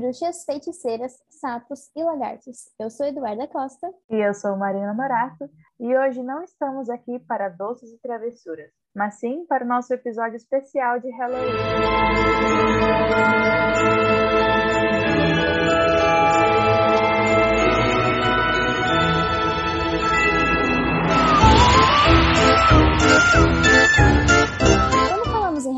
bruxas, feiticeiras, sapos e lagartos. Eu sou Eduarda Costa. E eu sou Marina Norato. E hoje não estamos aqui para doces e travessuras, mas sim para o nosso episódio especial de Halloween. em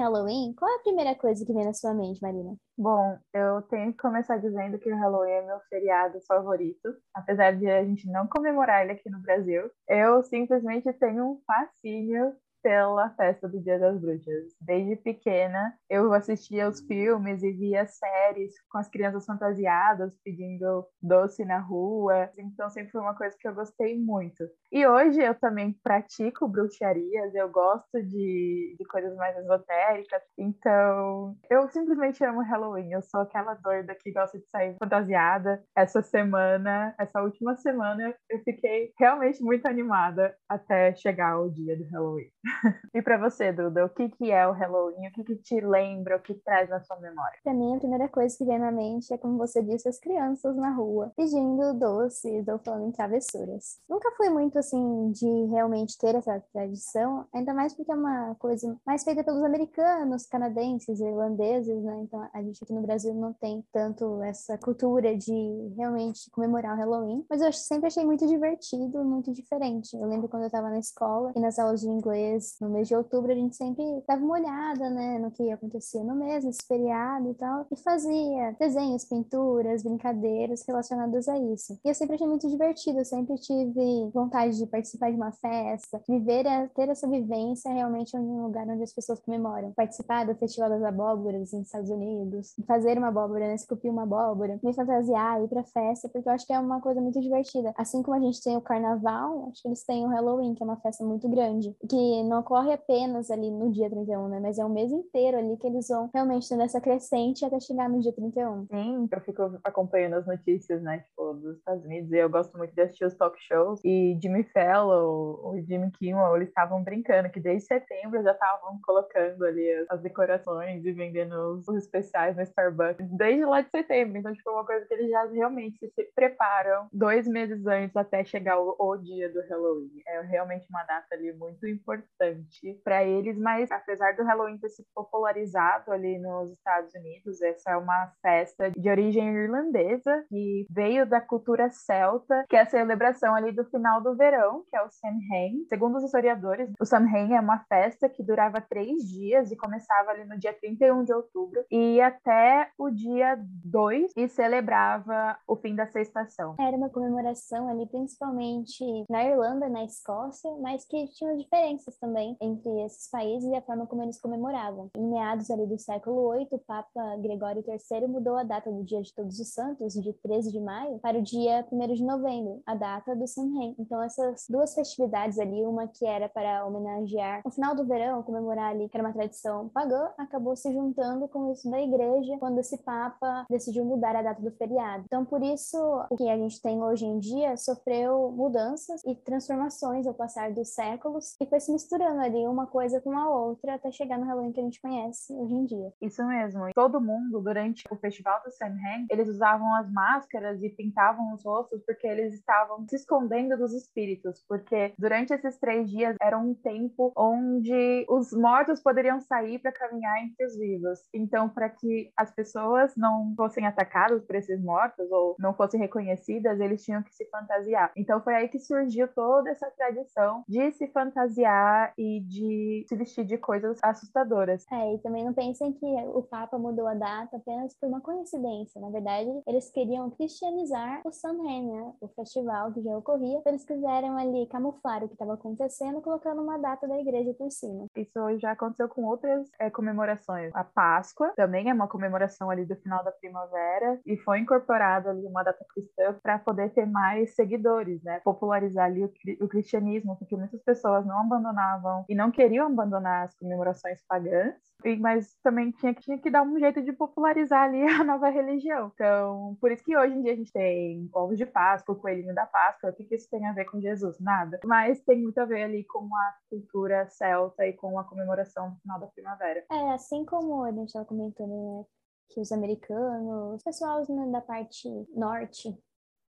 Halloween, qual é a primeira coisa que vem na sua mente, Marina? Bom, eu tenho que começar dizendo que o Halloween é meu feriado favorito, apesar de a gente não comemorar ele aqui no Brasil. Eu simplesmente tenho um fascínio pela festa do Dia das Bruxas. Desde pequena, eu assistia os filmes e via séries com as crianças fantasiadas pedindo doce na rua. Então, sempre foi uma coisa que eu gostei muito. E hoje eu também pratico bruxarias, eu gosto de, de coisas mais esotéricas. Então, eu simplesmente amo Halloween. Eu sou aquela doida que gosta de sair fantasiada. Essa semana, essa última semana, eu fiquei realmente muito animada até chegar o dia do Halloween. e para você, Duda, o que, que é o Halloween? O que, que te lembra, o que traz na sua memória? Para mim, a primeira coisa que vem na mente é, como você disse, as crianças na rua, pedindo doces ou falando em travessuras. Nunca fui muito, assim, de realmente ter essa tradição, ainda mais porque é uma coisa mais feita pelos americanos, canadenses, irlandeses, né? Então, a gente aqui no Brasil não tem tanto essa cultura de realmente comemorar o Halloween, mas eu sempre achei muito divertido, muito diferente. Eu lembro quando eu estava na escola e nas aulas de inglês no mês de outubro, a gente sempre dava uma olhada, né, no que acontecia no mês, nesse feriado e tal, e fazia desenhos, pinturas, brincadeiras relacionadas a isso. E eu sempre achei muito divertido, eu sempre tive vontade de participar de uma festa, viver, ter essa vivência realmente em um lugar onde as pessoas comemoram. Participar do Festival das Abóboras nos Estados Unidos, fazer uma abóbora, né, esculpir uma abóbora, me fantasiar, ir pra festa, porque eu acho que é uma coisa muito divertida. Assim como a gente tem o carnaval, acho que eles têm o Halloween, que é uma festa muito grande, que não ocorre apenas ali no dia 31, né? Mas é o mês inteiro ali que eles vão realmente tendo essa crescente até chegar no dia 31. Sim, eu fico acompanhando as notícias, né? Tipo, dos Estados Unidos. E eu gosto muito de assistir os talk shows. E Jimmy Fallon, o Jimmy Kimmel, eles estavam brincando que desde setembro já estavam colocando ali as decorações e vendendo os especiais no Starbucks. Desde lá de setembro. Então, tipo, é uma coisa que eles já realmente se preparam dois meses antes até chegar o, o dia do Halloween. É realmente uma data ali muito importante importante para eles, mas apesar do Halloween ter se popularizado ali nos Estados Unidos, essa é uma festa de origem irlandesa que veio da cultura celta, que é a celebração ali do final do verão, que é o Samhain. Segundo os historiadores, o Samhain é uma festa que durava três dias e começava ali no dia 31 de outubro e ia até o dia 2 e celebrava o fim da sextação. Era uma comemoração ali, principalmente na Irlanda, na Escócia, mas que tinha diferenças também também entre esses países e a forma como eles comemoravam. Em meados ali do século VIII, o Papa Gregório III mudou a data do Dia de Todos os Santos, de 13 de maio, para o dia 1 de novembro, a data do Samhain. Então, essas duas festividades ali, uma que era para homenagear o final do verão, comemorar ali, que era uma tradição pagã, acabou se juntando com isso da igreja, quando esse Papa decidiu mudar a data do feriado. Então, por isso, o que a gente tem hoje em dia sofreu mudanças e transformações ao passar dos séculos e foi se misturando ali uma coisa com a outra até chegar no Halloween que a gente conhece hoje em dia. Isso mesmo. Todo mundo, durante o festival do Samhain, eles usavam as máscaras e pintavam os rostos porque eles estavam se escondendo dos espíritos. Porque durante esses três dias era um tempo onde os mortos poderiam sair para caminhar entre os vivos. Então, para que as pessoas não fossem atacadas por esses mortos ou não fossem reconhecidas, eles tinham que se fantasiar. Então, foi aí que surgiu toda essa tradição de se fantasiar e de se vestir de coisas assustadoras. É, e também não pensem que o Papa mudou a data apenas por uma coincidência. Na verdade, eles queriam cristianizar o Samhain, né? o festival que já ocorria. Então, eles quiseram ali camuflar o que estava acontecendo, colocando uma data da igreja por cima. Isso já aconteceu com outras é, comemorações. A Páscoa também é uma comemoração ali do final da primavera e foi incorporada ali uma data cristã para poder ter mais seguidores, né? Popularizar ali o, o cristianismo, porque muitas pessoas não abandonavam e não queriam abandonar as comemorações pagãs, mas também tinha, tinha que dar um jeito de popularizar ali a nova religião. Então, por isso que hoje em dia a gente tem ovos de Páscoa, coelhinho da Páscoa. O que, que isso tem a ver com Jesus? Nada. Mas tem muito a ver ali com a cultura celta e com a comemoração do final da primavera. É, assim como a gente estava comentando, né? que os americanos, os pessoal né, da parte norte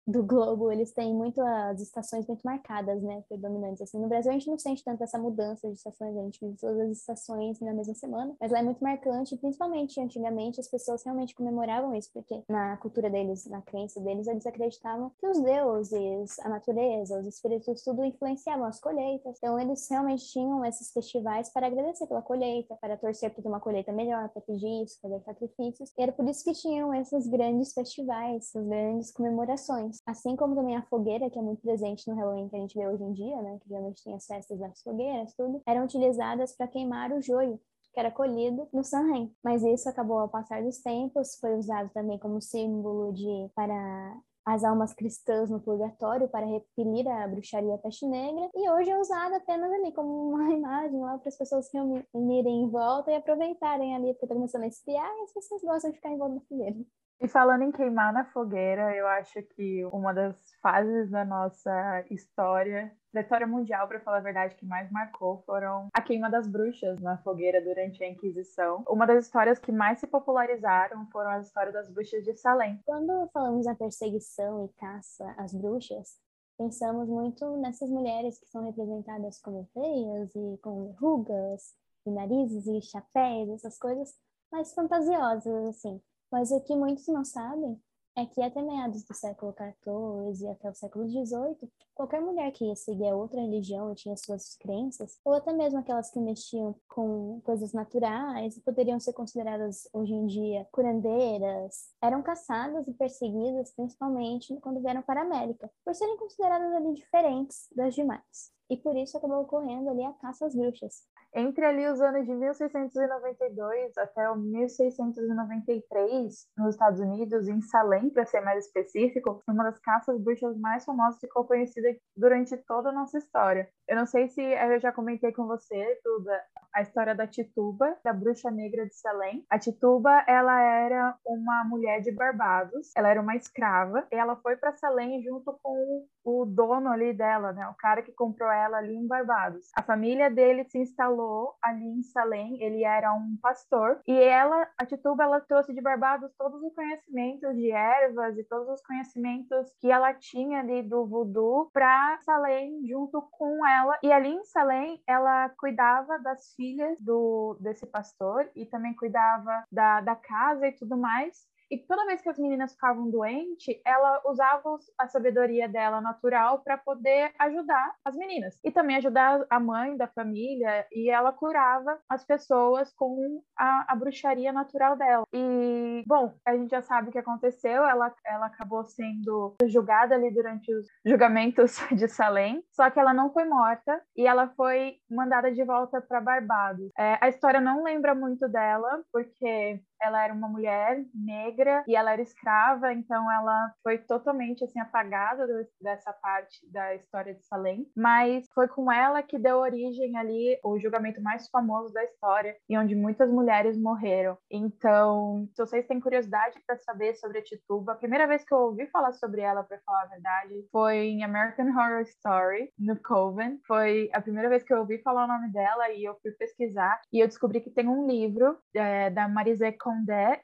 do globo, eles têm muito as estações muito marcadas, né, predominantes. Assim, no Brasil a gente não sente tanto essa mudança de estações, a gente vive todas as estações na mesma semana, mas lá é muito marcante, principalmente antigamente as pessoas realmente comemoravam isso, porque na cultura deles, na crença deles, eles acreditavam que os deuses, a natureza, os espíritos, tudo influenciavam as colheitas. Então eles realmente tinham esses festivais para agradecer pela colheita, para torcer por ter uma colheita melhor, para pedir isso, fazer sacrifícios. E era por isso que tinham esses grandes festivais, essas grandes comemorações. Assim como também a fogueira, que é muito presente no Halloween que a gente vê hoje em dia, né? Que geralmente tem as festas das fogueiras, tudo, eram utilizadas para queimar o joio, que era colhido no Samhain. Mas isso acabou ao passar dos tempos, foi usado também como símbolo de para as almas cristãs no purgatório para repelir a bruxaria peste negra e hoje é usado apenas ali como uma imagem lá para as pessoas se reunirem em volta e aproveitarem ali porque está começando a esfriar e as pessoas gostam de ficar em volta da fogueira. E falando em queimar na fogueira, eu acho que uma das fases da nossa história, da história mundial, para falar a verdade, que mais marcou foram a queima das bruxas na fogueira durante a Inquisição. Uma das histórias que mais se popularizaram foram as histórias das bruxas de Salem. Quando falamos da perseguição e caça às bruxas, pensamos muito nessas mulheres que são representadas como feias e com rugas, e narizes e chapéus, essas coisas mais fantasiosas, assim. Mas o que muitos não sabem é que até meados do século XIV e até o século XVIII, qualquer mulher que ia seguir a outra religião e tinha suas crenças, ou até mesmo aquelas que mexiam com coisas naturais, poderiam ser consideradas hoje em dia curandeiras, eram caçadas e perseguidas principalmente quando vieram para a América, por serem consideradas ali diferentes das demais. E por isso acabou ocorrendo ali a caça às bruxas, entre ali os anos de 1692 até o 1693, nos Estados Unidos, em Salem, para ser mais específico, uma das caças bruxas mais famosas ficou conhecida durante toda a nossa história. Eu não sei se eu já comentei com você, Duda, a história da Tituba, da bruxa negra de Salem. A Tituba, ela era uma mulher de Barbados, ela era uma escrava, e ela foi para Salem junto com o dono ali dela, né, o cara que comprou ela ali em Barbados. A família dele se instalou ali em Salem, ele era um pastor, e ela, a Tituba, ela trouxe de Barbados todos os conhecimentos de ervas e todos os conhecimentos que ela tinha ali do voodoo para Salem junto com ela. E ali em Salem, ela cuidava das filhas do desse pastor e também cuidava da, da casa e tudo mais. E toda vez que as meninas ficavam doentes, ela usava a sabedoria dela natural para poder ajudar as meninas. E também ajudar a mãe da família. E ela curava as pessoas com a, a bruxaria natural dela. E, bom, a gente já sabe o que aconteceu. Ela, ela acabou sendo julgada ali durante os julgamentos de Salem. Só que ela não foi morta e ela foi mandada de volta para Barbados. É, a história não lembra muito dela, porque ela era uma mulher negra e ela era escrava, então ela foi totalmente assim apagada dessa parte da história de Salem, mas foi com ela que deu origem ali o julgamento mais famoso da história e onde muitas mulheres morreram. Então, se vocês têm curiosidade para saber sobre a Tituba, a primeira vez que eu ouvi falar sobre ela, para falar a verdade, foi em American Horror Story no Coven. Foi a primeira vez que eu ouvi falar o nome dela e eu fui pesquisar e eu descobri que tem um livro é, da Marise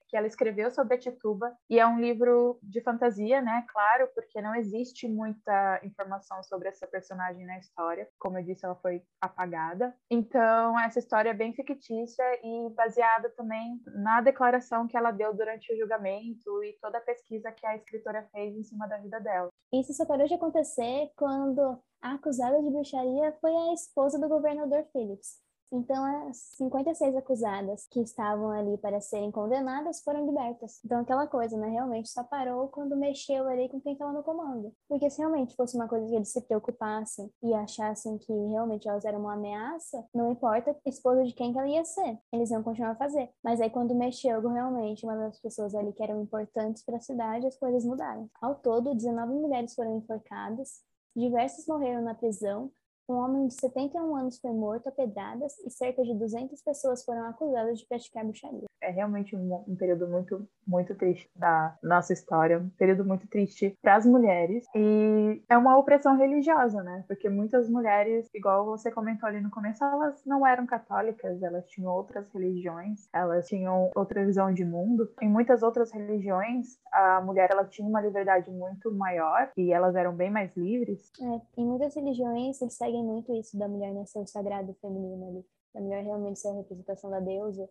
Que ela escreveu sobre a Tituba, e é um livro de fantasia, né? Claro, porque não existe muita informação sobre essa personagem na história. Como eu disse, ela foi apagada. Então, essa história é bem fictícia e baseada também na declaração que ela deu durante o julgamento e toda a pesquisa que a escritora fez em cima da vida dela. Isso só parou de acontecer quando a acusada de bruxaria foi a esposa do governador Phillips. Então, as 56 acusadas que estavam ali para serem condenadas foram libertas. Então, aquela coisa, né? Realmente só parou quando mexeu ali com quem estava no comando. Porque se realmente fosse uma coisa que eles se preocupassem e achassem que realmente elas eram uma ameaça, não importa esposa de quem que ela ia ser, eles iam continuar a fazer. Mas aí, quando mexeu realmente uma das pessoas ali que eram importantes para a cidade, as coisas mudaram. Ao todo, 19 mulheres foram enforcadas, diversas morreram na prisão um homem de 71 anos foi morto a pedradas e cerca de 200 pessoas foram acusadas de praticar bruxaria. É realmente um, um período muito, muito triste da nossa história, um período muito triste para as mulheres. E é uma opressão religiosa, né? Porque muitas mulheres, igual você comentou ali no começo, elas não eram católicas, elas tinham outras religiões, elas tinham outra visão de mundo. Em muitas outras religiões, a mulher ela tinha uma liberdade muito maior e elas eram bem mais livres. É, em muitas religiões, eles seguem muito isso da mulher nascer o sagrado feminino ali, da mulher realmente ser a representação da deusa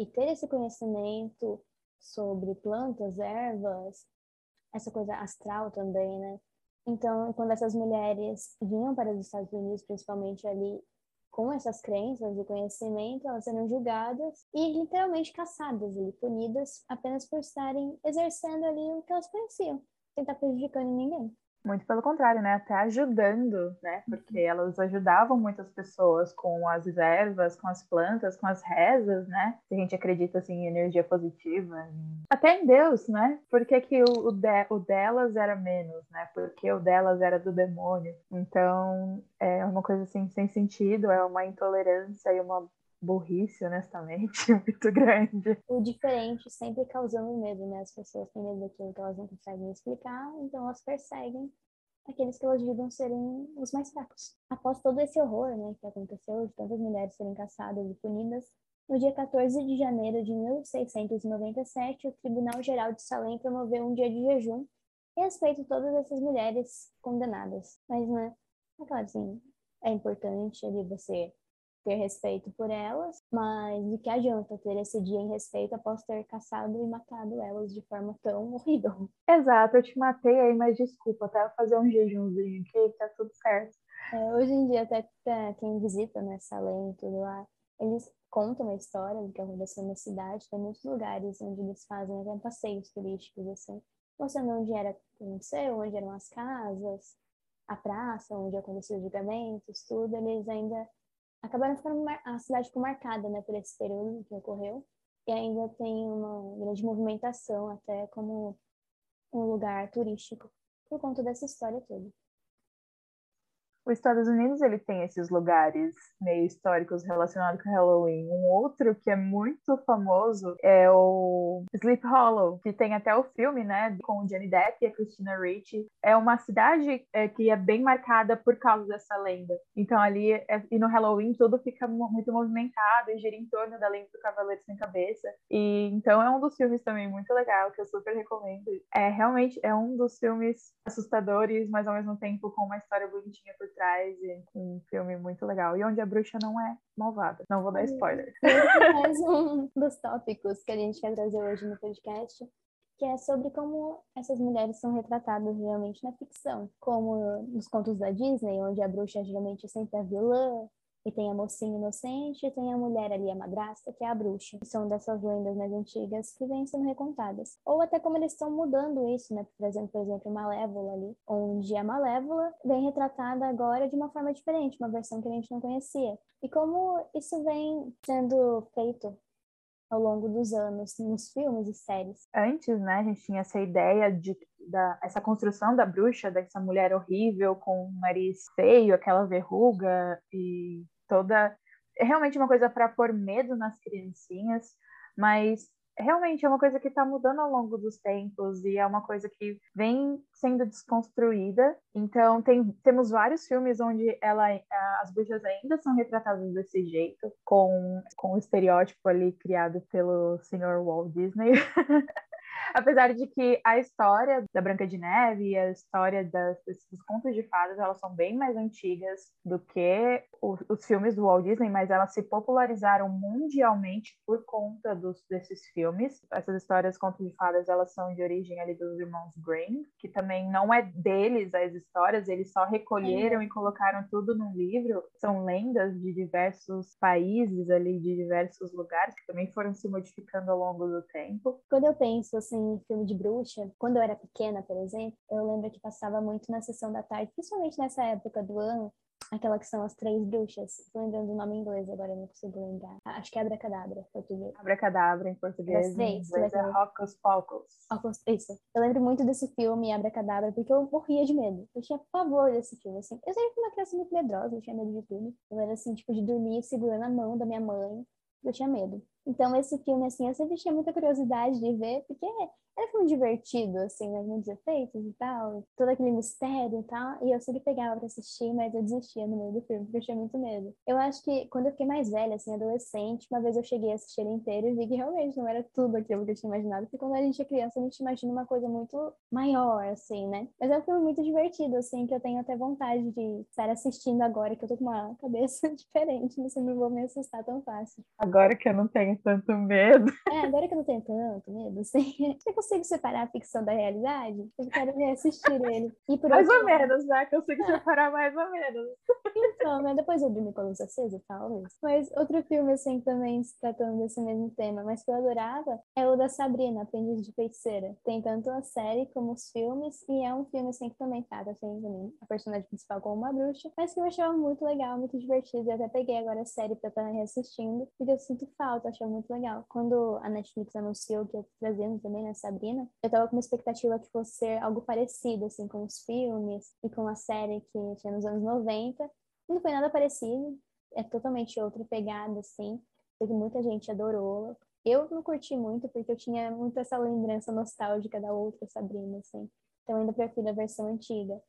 e ter esse conhecimento sobre plantas, ervas, essa coisa astral também, né? Então, quando essas mulheres vinham para os Estados Unidos, principalmente ali com essas crenças e conhecimento, elas eram julgadas e literalmente caçadas e punidas apenas por estarem exercendo ali o que elas conheciam, sem estar prejudicando ninguém. Muito pelo contrário, né? Até ajudando, né? Porque uhum. elas ajudavam muitas pessoas com as ervas, com as plantas, com as rezas, né? Se a gente acredita assim em energia positiva, até em Deus, né? Porque que o, o, de, o delas era menos, né? Porque o delas era do demônio. Então é uma coisa assim sem sentido, é uma intolerância e uma burrice, honestamente, muito grande. O diferente sempre causando medo, né? As pessoas têm medo daquilo que elas não conseguem explicar, então elas perseguem aqueles que elas julgam serem os mais fracos. Após todo esse horror, né, que aconteceu, de tantas mulheres serem caçadas e punidas, no dia 14 de janeiro de 1697, o Tribunal Geral de Salem promoveu um dia de jejum em respeito a todas essas mulheres condenadas. Mas, né, é claro, assim, é importante ali você ter respeito por elas, mas de que adianta ter esse dia em respeito após ter caçado e matado elas de forma tão horrível? Exato, eu te matei aí, mas desculpa, tá? Vou fazer um jejumzinho aqui, tá tudo certo. É, hoje em dia, até quem visita né, Salem e tudo lá, eles contam a história do que aconteceu na cidade, tem muitos lugares onde eles fazem até passeios turísticos, assim, mostrando onde era aconteceu, onde eram as casas, a praça, onde aconteceu os julgamentos, tudo, eles ainda acabaram ficando a cidade ficou marcada né, por esse período que ocorreu. E ainda tem uma grande movimentação até como um lugar turístico por conta dessa história toda os Estados Unidos ele tem esses lugares meio históricos relacionados com Halloween. Um outro que é muito famoso é o Sleep Hollow, que tem até o filme, né, com o Johnny Depp e a Christina Ricci. É uma cidade é, que é bem marcada por causa dessa lenda. Então ali é, e no Halloween tudo fica muito movimentado e gira em torno da lenda do Cavaleiro sem Cabeça. E então é um dos filmes também muito legal que eu super recomendo. É realmente é um dos filmes assustadores, mas ao mesmo tempo com uma história bonitinha por trás e um filme muito legal. E onde a bruxa não é malvada. Não vou dar spoiler. Mais um dos tópicos que a gente quer trazer hoje no podcast, que é sobre como essas mulheres são retratadas realmente na ficção, como nos contos da Disney, onde a bruxa geralmente é sempre a vilã, e tem a mocinha inocente e tem a mulher ali, a madrasta, que é a bruxa. São dessas lendas mais antigas que vêm sendo recontadas. Ou até como eles estão mudando isso, né? Trazendo, por exemplo, Malévola ali, onde a Malévola vem retratada agora de uma forma diferente, uma versão que a gente não conhecia. E como isso vem sendo feito ao longo dos anos nos filmes e séries. Antes, né, a gente tinha essa ideia de da, essa construção da bruxa, dessa mulher horrível com um nariz feio, aquela verruga e toda. É realmente uma coisa para pôr medo nas criancinhas, mas realmente é uma coisa que está mudando ao longo dos tempos e é uma coisa que vem sendo desconstruída. Então tem, temos vários filmes onde ela, as bruxas ainda são retratadas desse jeito, com, com o estereótipo ali criado pelo senhor Walt Disney. Apesar de que a história da Branca de Neve e a história das, desses contos de fadas, elas são bem mais antigas do que os, os filmes do Walt Disney, mas elas se popularizaram mundialmente por conta dos, desses filmes. Essas histórias contos de fadas, elas são de origem ali dos irmãos Grimm, que também não é deles as histórias, eles só recolheram é. e colocaram tudo num livro. São lendas de diversos países ali, de diversos lugares, que também foram se modificando ao longo do tempo. Quando eu penso assim, em filme de bruxa, quando eu era pequena, por exemplo, eu lembro que passava muito na sessão da tarde, principalmente nessa época do ano, aquela que são as três bruxas. Tô lembrando do nome em inglês agora, não consigo lembrar. Acho que é Abracadabra, em português. Abracadabra em português. Em inglês é Hocus Pocus. Isso. Eu lembro muito desse filme, Abracadabra, porque eu morria de medo. Eu tinha pavor desse filme, assim. Eu sempre fui uma criança muito medrosa, eu tinha medo de tudo. Eu era assim, tipo, de dormir segurando a mão da minha mãe eu tinha medo. Então, esse filme, assim, eu sempre tinha muita curiosidade de ver, porque era um filme divertido, assim, né? Muitos efeitos e tal, todo aquele mistério e tal. E eu sempre pegava pra assistir, mas eu desistia no meio do filme, porque eu tinha muito medo. Eu acho que quando eu fiquei mais velha, assim, adolescente, uma vez eu cheguei a assistir ele inteiro e vi que realmente não era tudo aquilo que eu tinha imaginado. Porque quando a gente é criança, a gente imagina uma coisa muito maior, assim, né? Mas é um filme muito divertido, assim, que eu tenho até vontade de estar assistindo agora, que eu tô com uma cabeça diferente, não sei, não vou me assustar tão fácil. Agora que eu não tenho tanto medo. É, agora que eu não tenho tanto medo, assim, eu consigo separar a ficção da realidade, eu quero reassistir ele. E mais ou menos, né? Consigo separar mais ou menos. Então, né? Depois eu dormi com a luz acesa, talvez. Mas outro filme, assim, também se tratando desse mesmo tema, mas que eu adorava, é o da Sabrina, Aprendiz de Feiticeira. Tem tanto a série como os filmes, e é um filme, assim, que também trata, assim, também, a personagem principal como uma bruxa, mas que eu achava muito legal, muito divertido. Eu até peguei agora a série pra estar reassistindo, porque eu sinto falta, achei muito legal. Quando a Netflix anunciou que ia trazendo também, né, Sabrina, eu tava com uma expectativa que fosse ser algo parecido, assim, com os filmes e com a série que tinha nos anos 90. Não foi nada parecido, é totalmente outra pegada, assim, porque muita gente adorou. Eu não curti muito, porque eu tinha muito essa lembrança nostálgica da outra Sabrina, assim. Então eu ainda prefiro a versão antiga.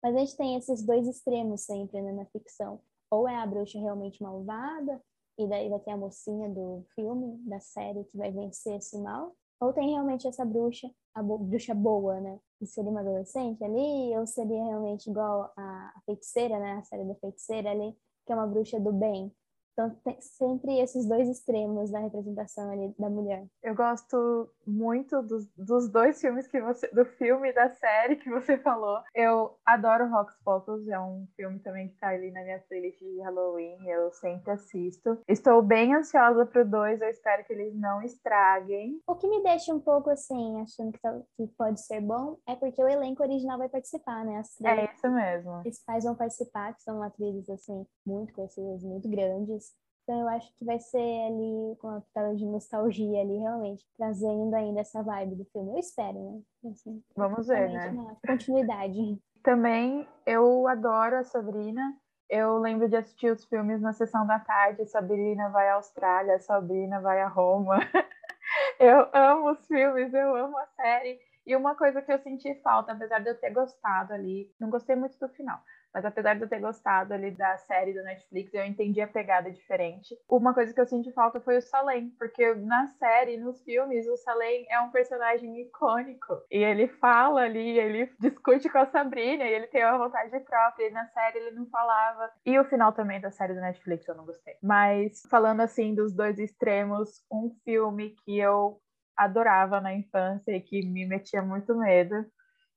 Mas a gente tem esses dois extremos sempre né, na ficção. Ou é a bruxa realmente malvada, e daí vai ter a mocinha do filme, da série, que vai vencer esse mal. Ou tem realmente essa bruxa, a bruxa boa, né? Que seria uma adolescente ali, ou seria realmente igual a, a feiticeira, né? A série da feiticeira ali, que é uma bruxa do bem. Então, tem sempre esses dois extremos da representação ali da mulher. Eu gosto muito dos, dos dois filmes que você. do filme e da série que você falou. Eu adoro Rocks Pocos, é um filme também que tá ali na minha playlist de Halloween, eu sempre assisto. Estou bem ansiosa pro dois, eu espero que eles não estraguem. O que me deixa um pouco assim, achando que, tá, que pode ser bom, é porque o elenco original vai participar, né? As três, é isso mesmo. Os pais vão participar, que são atrizes, assim, muito conhecidas, muito grandes. Então eu acho que vai ser ali com a tela de nostalgia ali, realmente, trazendo ainda essa vibe do filme. Eu espero, né? Assim, Vamos ver, né? continuidade. Também eu adoro a Sabrina. Eu lembro de assistir os filmes na sessão da tarde. Sabrina vai à Austrália, Sabrina vai a Roma. eu amo os filmes, eu amo a série. E uma coisa que eu senti falta, apesar de eu ter gostado ali, não gostei muito do final, mas apesar de eu ter gostado ali da série da Netflix, eu entendi a pegada diferente. Uma coisa que eu senti falta foi o Salem, porque na série, nos filmes, o Salem é um personagem icônico. E ele fala ali, ele discute com a Sabrina, e ele tem uma vontade própria. E na série ele não falava. E o final também da série da Netflix eu não gostei. Mas falando assim dos dois extremos, um filme que eu adorava na infância e que me metia muito medo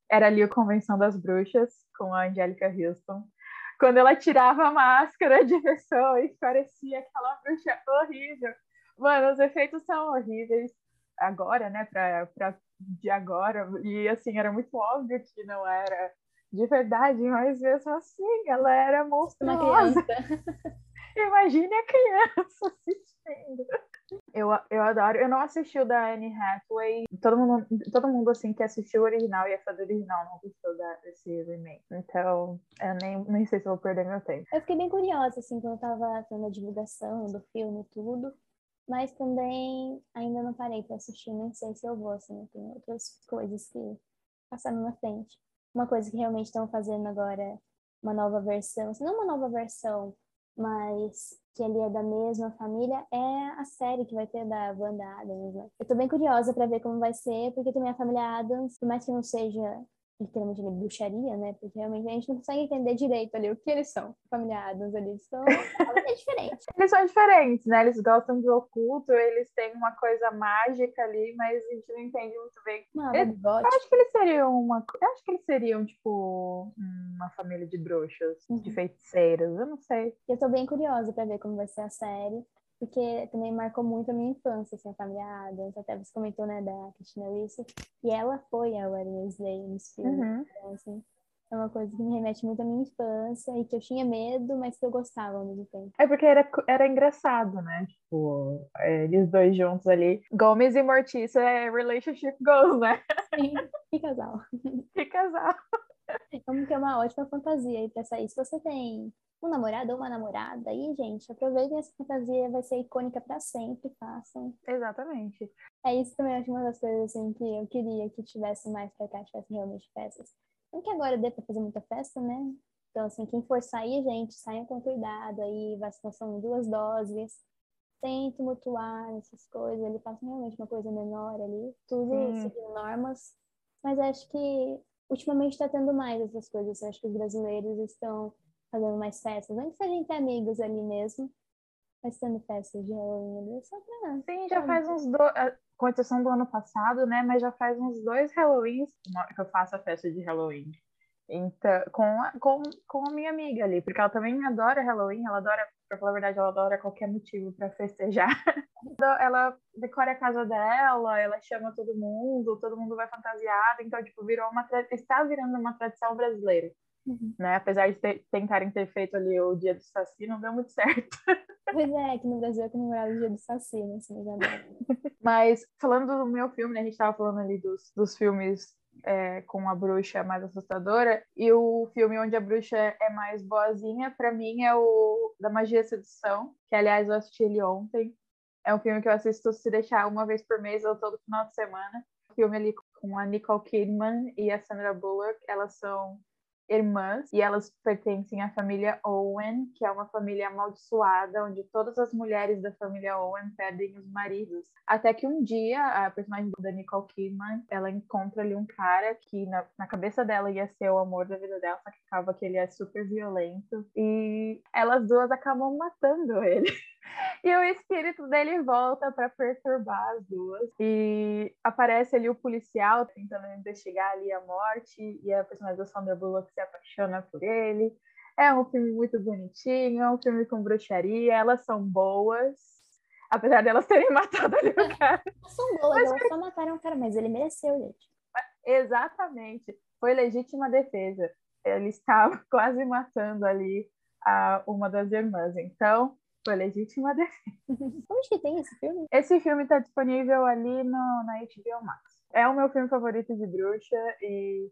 era ali a Convenção das Bruxas, com a Angélica Houston. Quando ela tirava a máscara de pessoa e parecia aquela bruxa horrível. Mano, os efeitos são horríveis agora, né? Pra, pra de agora. E assim, era muito óbvio que não era de verdade, mas mesmo assim, ela era monstruosa. Imagine a criança assistindo. Eu, eu adoro. Eu não assisti o da Anne Hathaway. Todo mundo, todo mundo assim que assistiu o original e é fã do original não gostou da, desse remake. Então, eu nem, nem sei se vou perder meu tempo. Eu fiquei bem curiosa, assim, quando eu tava tendo a divulgação do filme e tudo. Mas também ainda não parei pra assistir, nem sei se eu vou, assim, tem outras coisas que passaram na frente. Uma coisa que realmente estão fazendo agora, uma nova versão, se não uma nova versão, mas que ele é da mesma família, é a série que vai ter da Wanda Adams. Né? Eu tô bem curiosa para ver como vai ser, porque também a família Adams, por mais que não seja literalmente ali, bruxaria, né? Porque realmente a gente não consegue entender direito ali o que eles são, família Adams ali. São é diferente. eles são diferentes, né? Eles gostam de oculto, eles têm uma coisa mágica ali, mas a gente não entende muito bem. Não, eu, eu acho que eles seriam uma. Eu acho que eles seriam, tipo, uma família de bruxas, uhum. de feiticeiras, eu não sei. Eu tô bem curiosa pra ver como vai ser a série porque também marcou muito a minha infância, assim, a família Adams, até você comentou, né, da Christina Ricci, e ela foi a Wednesday nos filmes, uhum. então, assim, é uma coisa que me remete muito à minha infância e que eu tinha medo, mas que eu gostava ao mesmo tempo. É porque era, era engraçado, né? Tipo, é, eles dois juntos ali. Gomes e Mortícia é relationship goals, né? Sim, que casal. Que casal. Como que é uma ótima fantasia aí pra sair. Se você tem um namorado ou uma namorada. E, gente, aproveitem essa fantasia, vai ser icônica para sempre, façam. Exatamente. É isso também, acho uma das coisas assim que eu queria que tivesse mais pra cá, tivesse realmente festas. Não que agora dê pra fazer muita festa, né? Então, assim, quem for sair, gente, saiam com cuidado aí, vacinação em duas doses, sem tumultuar essas coisas, ele passa realmente uma coisa menor ali, tudo hum. seguindo normas, mas acho que ultimamente está tendo mais essas coisas, acho que os brasileiros estão fazendo mais festas, antes a gente ter amigos ali mesmo, mas tendo festas de Halloween ali, só pra... Sim, já faz uns dois, com exceção do ano passado, né, mas já faz uns dois Halloweens que eu faço a festa de Halloween. Então, com a, com, com a minha amiga ali, porque ela também adora Halloween, ela adora, pra falar a verdade, ela adora qualquer motivo para festejar. ela decora a casa dela, ela chama todo mundo, todo mundo vai fantasiado, então, tipo, virou uma, está virando uma tradição brasileira. Uhum. Né? Apesar de ter, tentarem ter feito ali o dia do Saci, não deu muito certo. Pois é, aqui no Brasil é comemorado o dia do Saci, né? Mas falando do meu filme, né? A gente estava falando ali dos, dos filmes é, com a bruxa mais assustadora, e o filme onde a bruxa é mais boazinha, para mim, é o da Magia e Sedução, que aliás eu assisti ele ontem. É um filme que eu assisto se deixar uma vez por mês ou todo final de semana. O filme ali com a Nicole Kidman e a Sandra Bullock, elas são irmãs e elas pertencem à família Owen, que é uma família amaldiçoada, onde todas as mulheres da família Owen perdem os maridos. Até que um dia, a personagem da Nicole Kidman, ela encontra ali um cara que na, na cabeça dela ia ser o amor da vida dela, só que acaba que ele é super violento e elas duas acabam matando ele. E o espírito dele volta para perturbar as duas. E aparece ali o policial tentando investigar ali a morte. E a personagem da Sandra Bullock se apaixona por ele. É um filme muito bonitinho, é um filme com bruxaria. Elas são boas. Apesar delas terem matado ali o cara. Elas são boas, mas... elas só mataram o cara, mas ele mereceu, gente. Exatamente. Foi legítima defesa. Ele estava quase matando ali a, uma das irmãs. Então, foi legítima defesa. Onde que tem esse filme? Esse filme está disponível ali no, na HBO Max. É o meu filme favorito de bruxa e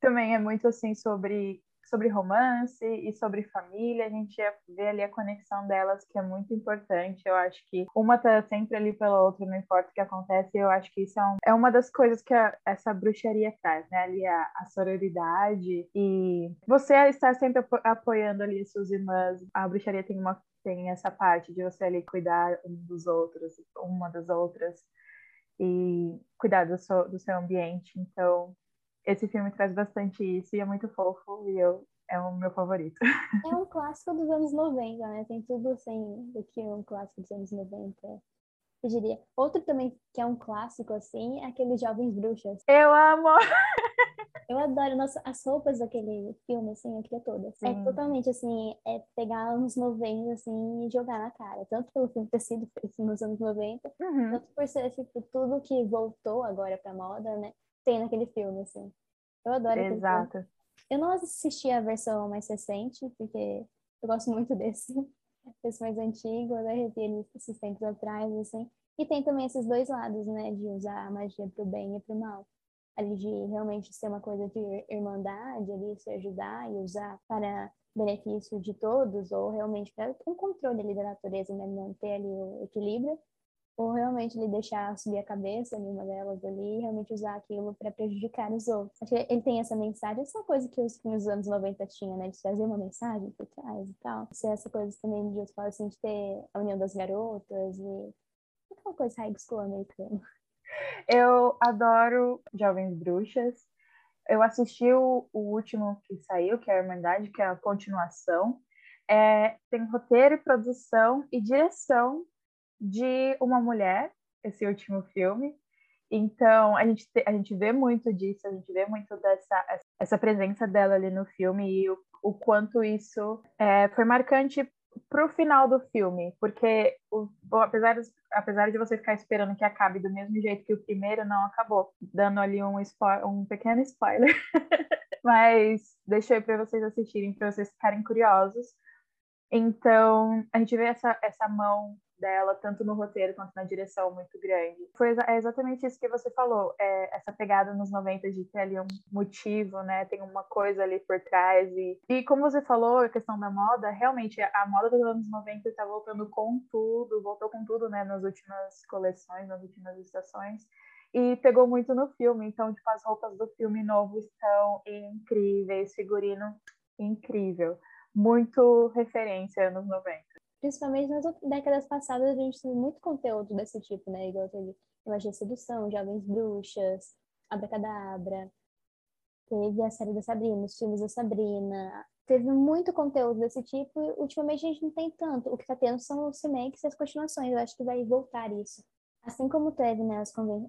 também é muito assim sobre sobre romance e sobre família, a gente vê ali a conexão delas, que é muito importante. Eu acho que uma tá sempre ali pela outra, não importa o que acontece. Eu acho que isso é, um, é uma das coisas que a, essa bruxaria traz, né? Ali a, a sororidade e você estar sempre apoiando ali suas irmãs. A bruxaria tem uma tem essa parte de você ali cuidar um dos outros, uma das outras, e cuidar do seu, do seu ambiente. Então, esse filme traz bastante isso e é muito fofo e eu é o meu favorito. É um clássico dos anos 90, né? Tem tudo assim do que um clássico dos anos 90 eu diria. Outro também que é um clássico, assim, é aquele Jovens Bruxas. Eu amo! Eu adoro nossa, as roupas daquele filme, assim, eu queria todas. É Sim. É totalmente, assim, é pegar anos 90, assim, e jogar na cara. Tanto pelo filme ter sido feito nos anos 90, uhum. tanto por ser, tipo, tudo que voltou agora pra moda, né? Tem naquele filme, assim. Eu adoro Exato. Eu não assisti a versão mais recente, porque eu gosto muito desse. Esse mais antigo, eu revi ele esses tempos atrás, assim. E tem também esses dois lados, né? De usar a magia pro bem e pro mal ali de realmente ser uma coisa de irmandade, ali se ajudar e usar para benefício de todos, ou realmente para um controle ali da natureza, né, manter ali o equilíbrio, ou realmente ele deixar subir a cabeça nenhuma delas ali e realmente usar aquilo para prejudicar os outros. Acho que ele tem essa mensagem, essa coisa que os anos 90 tinham, né, de trazer uma mensagem por trás e tal. Ser essa coisa também de, eu falo assim, de ter a união das garotas e aquela coisa high school americana. Eu adoro Jovens Bruxas. Eu assisti o, o, último que saiu, que é a Irmandade, que é a continuação. É, tem roteiro, produção e direção de uma mulher, esse último filme. Então, a gente, a gente vê muito disso, a gente vê muito dessa essa presença dela ali no filme e o, o quanto isso é, foi marcante pro final do filme, porque o, apesar, de, apesar de você ficar esperando que acabe do mesmo jeito que o primeiro, não acabou, dando ali um, um pequeno spoiler. Mas deixei para vocês assistirem, para vocês ficarem curiosos. Então, a gente vê essa, essa mão dela, tanto no roteiro quanto na direção, muito grande. Foi é exatamente isso que você falou, é essa pegada nos 90 de ter ali um motivo, né? Tem uma coisa ali por trás. E, e como você falou, a questão da moda, realmente a moda dos anos 90 está voltando com tudo, voltou com tudo, né? Nas últimas coleções, nas últimas estações e pegou muito no filme. Então, tipo, as roupas do filme novo estão incríveis, figurino incrível. Muito referência anos 90. Principalmente nas décadas passadas, a gente teve muito conteúdo desse tipo, né? Igual teve Magia Sedução, Jovens Bruxas, Abracadabra, teve a série da Sabrina, os filmes da Sabrina. Teve muito conteúdo desse tipo e ultimamente a gente não tem tanto. O que tá tendo são os remakes e as continuações. Eu acho que vai voltar isso. Assim como teve né,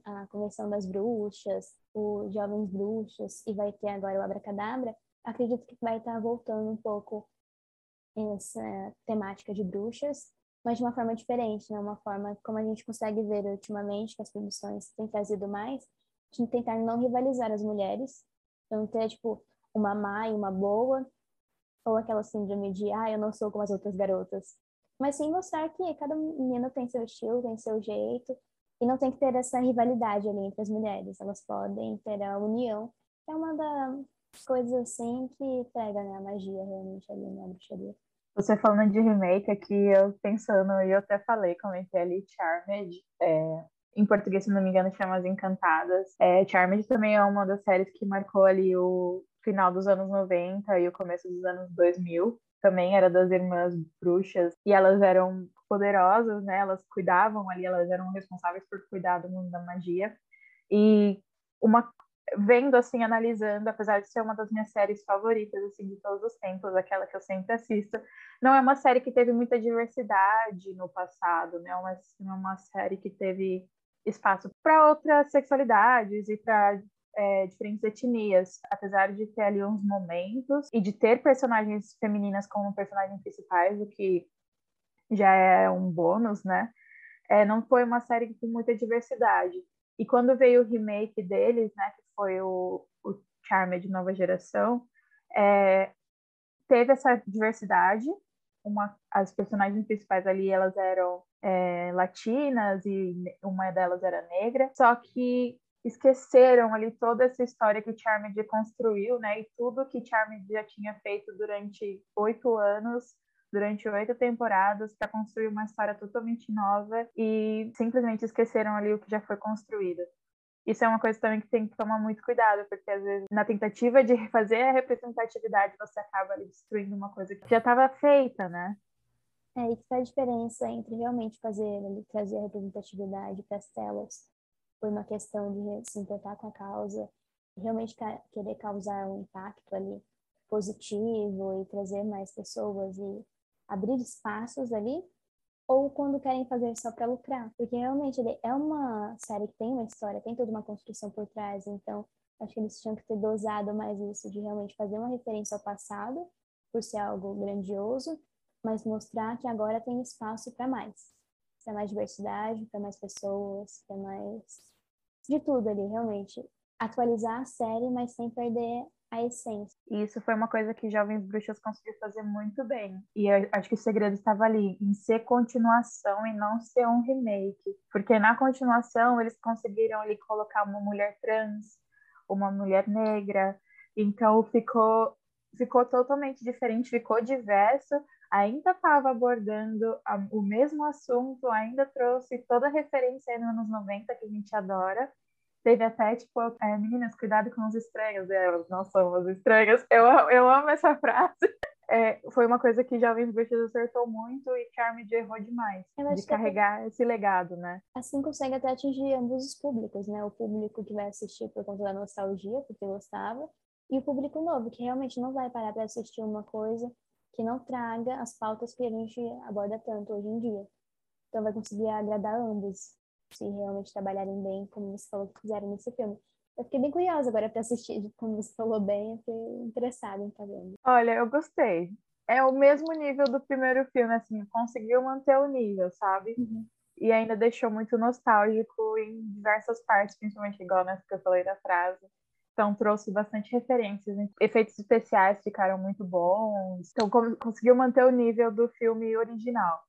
a Convenção das Bruxas, o Jovens Bruxas e vai ter agora o Abracadabra, acredito que vai estar voltando um pouco essa temática de bruxas, mas de uma forma diferente, né? Uma forma como a gente consegue ver ultimamente que as produções têm trazido mais, de tentar não rivalizar as mulheres, não ter tipo uma má e uma boa, ou aquela síndrome de ah, eu não sou como as outras garotas, mas sim mostrar que cada menina tem seu estilo, tem seu jeito, e não tem que ter essa rivalidade ali entre as mulheres, elas podem ter a união, que é uma das coisas assim que pega né, a magia realmente ali na bruxaria. Você falando de remake aqui, eu pensando, e eu até falei, comentei ali, Charmed, é, em português, se não me engano, chama As Encantadas. É, Charmed também é uma das séries que marcou ali o final dos anos 90 e o começo dos anos 2000. Também era das irmãs bruxas, e elas eram poderosas, né? Elas cuidavam ali, elas eram responsáveis por cuidar do mundo da magia. E uma vendo assim, analisando, apesar de ser uma das minhas séries favoritas assim de todos os tempos, aquela que eu sempre assisto, não é uma série que teve muita diversidade no passado, né? Uma, é uma série que teve espaço para outras sexualidades e para é, diferentes etnias, apesar de ter ali uns momentos e de ter personagens femininas como personagens principais, o que já é um bônus, né? É, não foi uma série com muita diversidade. E quando veio o remake deles, né, que foi o, o Charmed nova geração, é, teve essa diversidade. Uma, as personagens principais ali, elas eram é, latinas e uma delas era negra, só que esqueceram ali toda essa história que Charmed construiu, né, e tudo que Charmed já tinha feito durante oito anos durante oito temporadas para construir uma história totalmente nova e simplesmente esqueceram ali o que já foi construído. Isso é uma coisa também que tem que tomar muito cuidado, porque às vezes na tentativa de fazer a representatividade você acaba ali destruindo uma coisa que já estava feita, né? É, isso faz a diferença entre realmente fazer, trazer a representatividade para as telas, por uma questão de se importar com a causa, realmente querer causar um impacto ali positivo e trazer mais pessoas e abrir espaços ali, ou quando querem fazer só para lucrar, porque realmente é uma série que tem uma história, tem toda uma construção por trás, então acho que eles tinham que ter dosado mais isso de realmente fazer uma referência ao passado, por ser algo grandioso, mas mostrar que agora tem espaço para mais, para mais diversidade, para mais pessoas, para mais de tudo ali, realmente. Atualizar a série, mas sem perder a essência. E isso foi uma coisa que Jovens Bruxas conseguiu fazer muito bem. E acho que o segredo estava ali, em ser continuação e não ser um remake. Porque na continuação eles conseguiram ali colocar uma mulher trans, uma mulher negra. Então ficou, ficou totalmente diferente, ficou diverso. Ainda estava abordando a, o mesmo assunto, ainda trouxe toda a referência nos anos 90 que a gente adora Teve até, tipo, é, meninas, cuidado com os estranhos. E elas não somos estranhas. Eu, eu amo essa frase. É, foi uma coisa que Jovens Bruxas acertou muito e Charmed errou demais. De carregar esse legado, né? Assim consegue até atingir ambos os públicos, né? O público que vai assistir por conta da nostalgia, porque gostava, e o público novo, que realmente não vai parar para assistir uma coisa que não traga as pautas que a gente aborda tanto hoje em dia. Então vai conseguir agradar ambos se realmente trabalharem bem, como você falou que fizeram nesse filme. Eu fiquei bem curiosa agora para assistir, como você falou bem, eu fiquei interessada em vendo. Olha, eu gostei. É o mesmo nível do primeiro filme, assim, conseguiu manter o nível, sabe? Uhum. E ainda deixou muito nostálgico em diversas partes, principalmente igual nessa que eu falei da frase. Então trouxe bastante referências. Efeitos especiais ficaram muito bons. Então conseguiu manter o nível do filme original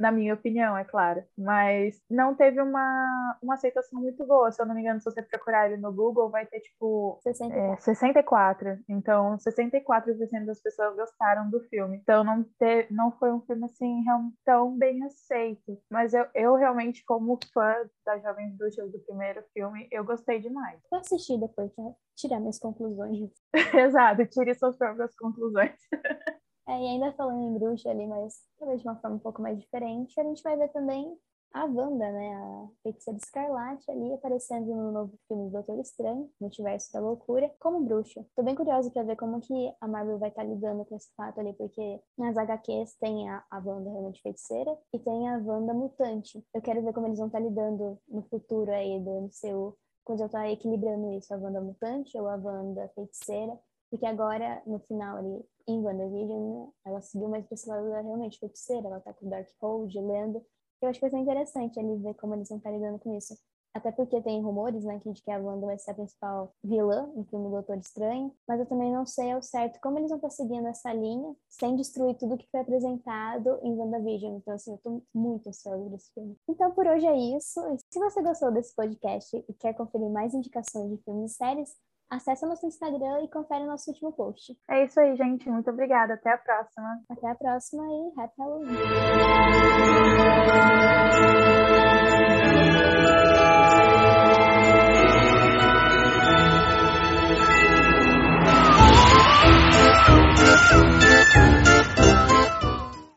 na minha opinião, é claro. Mas não teve uma, uma aceitação muito boa. Se eu não me engano, se você procurar ele no Google, vai ter tipo 64. É, 64. Então, 64% das pessoas gostaram do filme. Então, não, te, não foi um filme assim tão bem aceito. Mas eu, eu realmente, como fã das Jovens Bruxas do primeiro filme, eu gostei demais. Vou assistir depois tirar minhas conclusões. Exato, tire suas próprias conclusões. É, e ainda falando em bruxa ali, mas talvez de uma forma um pouco mais diferente, a gente vai ver também a Wanda, né, a feiticeira escarlate ali aparecendo no novo filme do Doutor Estranho, Multiverso da Loucura, como bruxa. Tô bem curiosa para ver como que a Marvel vai estar tá lidando com esse fato ali, porque nas HQs tem a, a Wanda realmente feiticeira e tem a Wanda mutante. Eu quero ver como eles vão estar tá lidando no futuro aí do MCU, quando eu estar tá equilibrando isso, a Wanda mutante ou a Wanda feiticeira, porque agora, no final ali, em WandaVision, né, ela seguiu mais pra esse lado realmente feiticeira, ela tá com Darkhold, lendo, eu acho que vai ser interessante ali ver como eles vão estar lidando com isso. Até porque tem rumores, né, de que a Wanda vai ser a principal vilã no filme Doutor Estranho, mas eu também não sei ao certo como eles vão estar seguindo essa linha sem destruir tudo que foi apresentado em WandaVision. Então, assim, eu tô muito ansiosa desse filme. Então, por hoje é isso. Se você gostou desse podcast e quer conferir mais indicações de filmes e séries, acesse nosso Instagram e confere nosso último post. É isso aí, gente. Muito obrigada. Até a próxima. Até a próxima e Happy Halloween.